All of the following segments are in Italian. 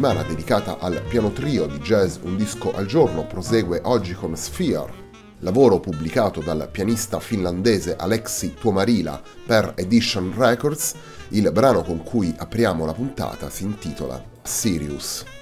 Settimana dedicata al piano trio di jazz Un disco al giorno prosegue oggi con Sphere, lavoro pubblicato dal pianista finlandese Alexi Tuomarila per Edition Records. Il brano con cui apriamo la puntata si intitola Sirius.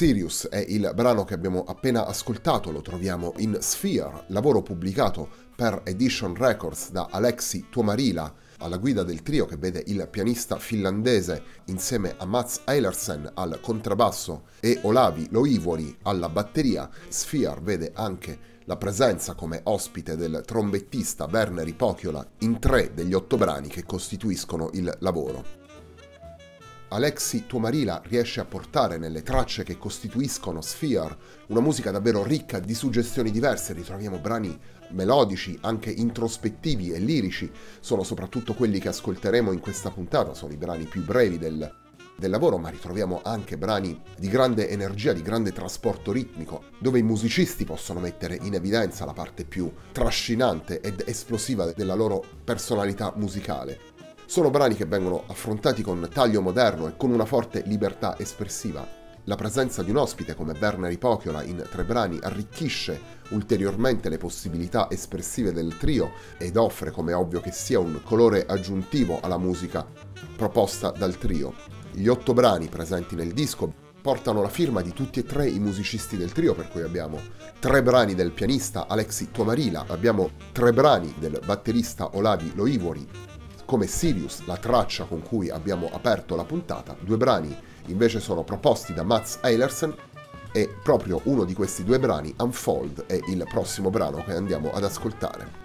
Sirius è il brano che abbiamo appena ascoltato, lo troviamo in Sphere, lavoro pubblicato per Edition Records da Alexi Tuomarila alla guida del trio che vede il pianista finlandese insieme a Mats Eilersen al contrabbasso e Olavi Loivori alla batteria. Sphere vede anche la presenza come ospite del trombettista Werner Ipochiola in tre degli otto brani che costituiscono il lavoro. Alexi Tuomarila riesce a portare nelle tracce che costituiscono Sphere una musica davvero ricca di suggestioni diverse, ritroviamo brani melodici, anche introspettivi e lirici, sono soprattutto quelli che ascolteremo in questa puntata, sono i brani più brevi del, del lavoro, ma ritroviamo anche brani di grande energia, di grande trasporto ritmico, dove i musicisti possono mettere in evidenza la parte più trascinante ed esplosiva della loro personalità musicale. Sono brani che vengono affrontati con taglio moderno e con una forte libertà espressiva. La presenza di un ospite come Werner Ipochiola in tre brani arricchisce ulteriormente le possibilità espressive del trio ed offre, come ovvio che sia, un colore aggiuntivo alla musica proposta dal trio. Gli otto brani presenti nel disco portano la firma di tutti e tre i musicisti del trio, per cui abbiamo tre brani del pianista Alexi Tuomarila, abbiamo tre brani del batterista Olavi Loivori, come Sirius, la traccia con cui abbiamo aperto la puntata, due brani invece sono proposti da Mats Eilersen e proprio uno di questi due brani, Unfold, è il prossimo brano che andiamo ad ascoltare.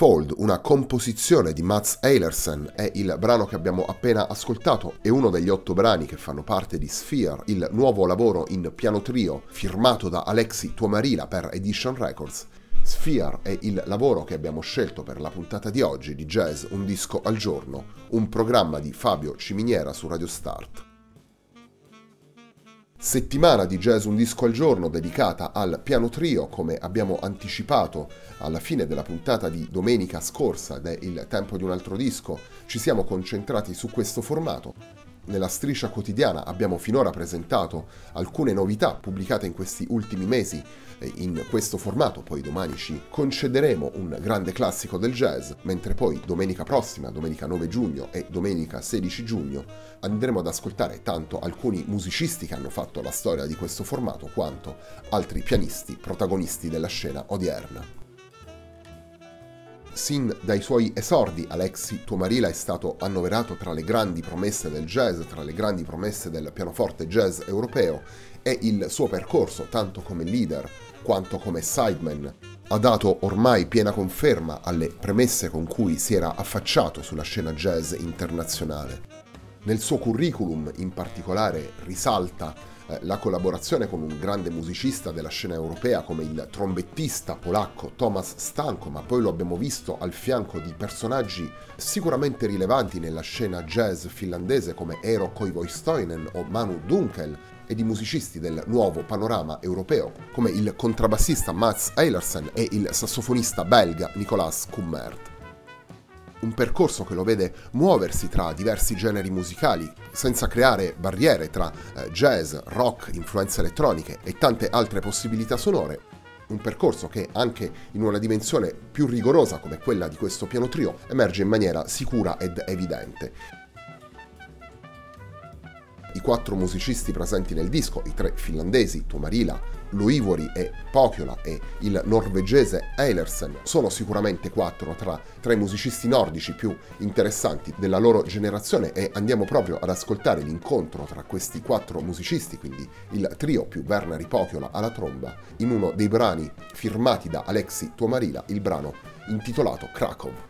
Unfold, una composizione di Mats Eilersen, è il brano che abbiamo appena ascoltato, è uno degli otto brani che fanno parte di Sphere, il nuovo lavoro in piano trio firmato da Alexi Tuomarila per Edition Records. Sphere è il lavoro che abbiamo scelto per la puntata di oggi di Jazz Un disco al giorno, un programma di Fabio Ciminiera su Radio Start. Settimana di jazz un disco al giorno dedicata al piano trio, come abbiamo anticipato alla fine della puntata di domenica scorsa del tempo di un altro disco, ci siamo concentrati su questo formato nella striscia quotidiana abbiamo finora presentato alcune novità pubblicate in questi ultimi mesi in questo formato, poi domani ci concederemo un grande classico del jazz, mentre poi domenica prossima, domenica 9 giugno e domenica 16 giugno, andremo ad ascoltare tanto alcuni musicisti che hanno fatto la storia di questo formato, quanto altri pianisti protagonisti della scena odierna. Sin dai suoi esordi Alexi Tuomarila è stato annoverato tra le grandi promesse del jazz, tra le grandi promesse del pianoforte jazz europeo e il suo percorso, tanto come leader quanto come sideman, ha dato ormai piena conferma alle premesse con cui si era affacciato sulla scena jazz internazionale. Nel suo curriculum in particolare risalta eh, la collaborazione con un grande musicista della scena europea come il trombettista polacco Thomas Stanko, ma poi lo abbiamo visto al fianco di personaggi sicuramente rilevanti nella scena jazz finlandese come Eero Koivustoinen o Manu Dunkel e di musicisti del nuovo panorama europeo come il contrabbassista Mats Eilersen e il sassofonista belga Nicolas Kummert un percorso che lo vede muoversi tra diversi generi musicali, senza creare barriere tra eh, jazz, rock, influenze elettroniche e tante altre possibilità sonore. Un percorso che anche in una dimensione più rigorosa come quella di questo piano trio emerge in maniera sicura ed evidente. I quattro musicisti presenti nel disco, i tre finlandesi, Tuomarila, Luivori e Pokiola e il norvegese Eilersen, sono sicuramente quattro tra, tra i musicisti nordici più interessanti della loro generazione e andiamo proprio ad ascoltare l'incontro tra questi quattro musicisti, quindi il trio più Werneri Pokiola alla tromba, in uno dei brani firmati da Alexi Tuomarila, il brano intitolato Krakow.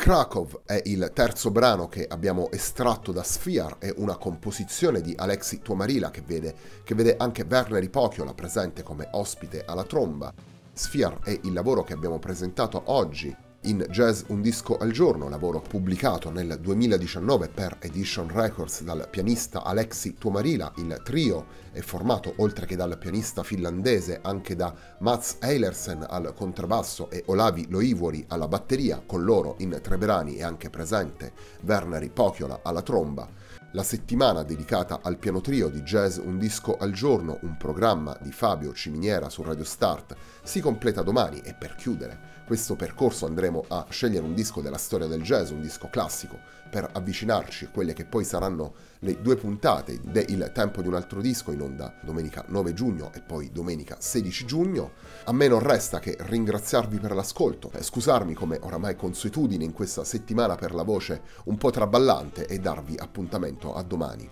Krakow è il terzo brano che abbiamo estratto da Sphere, è una composizione di Alexi Tuomarila che vede, che vede anche Werner Ipochiola presente come ospite alla tromba. Sphere è il lavoro che abbiamo presentato oggi in Jazz Un disco al giorno, lavoro pubblicato nel 2019 per Edition Records dal pianista Alexi Tuomarila. Il trio è formato oltre che dal pianista finlandese anche da Mats Eilersen al contrabbasso e Olavi Loivori alla batteria, con loro in tre brani è anche presente Werner Pochiola alla tromba. La settimana dedicata al piano trio di Jazz Un disco al giorno, un programma di Fabio Ciminiera su Radio Start, si completa domani e per chiudere questo percorso andremo a scegliere un disco della storia del jazz, un disco classico, per avvicinarci a quelle che poi saranno le due puntate del Tempo di un altro disco in onda domenica 9 giugno e poi domenica 16 giugno. A me non resta che ringraziarvi per l'ascolto, eh, scusarmi come oramai consuetudine in questa settimana per la voce un po' traballante e darvi appuntamento a domani.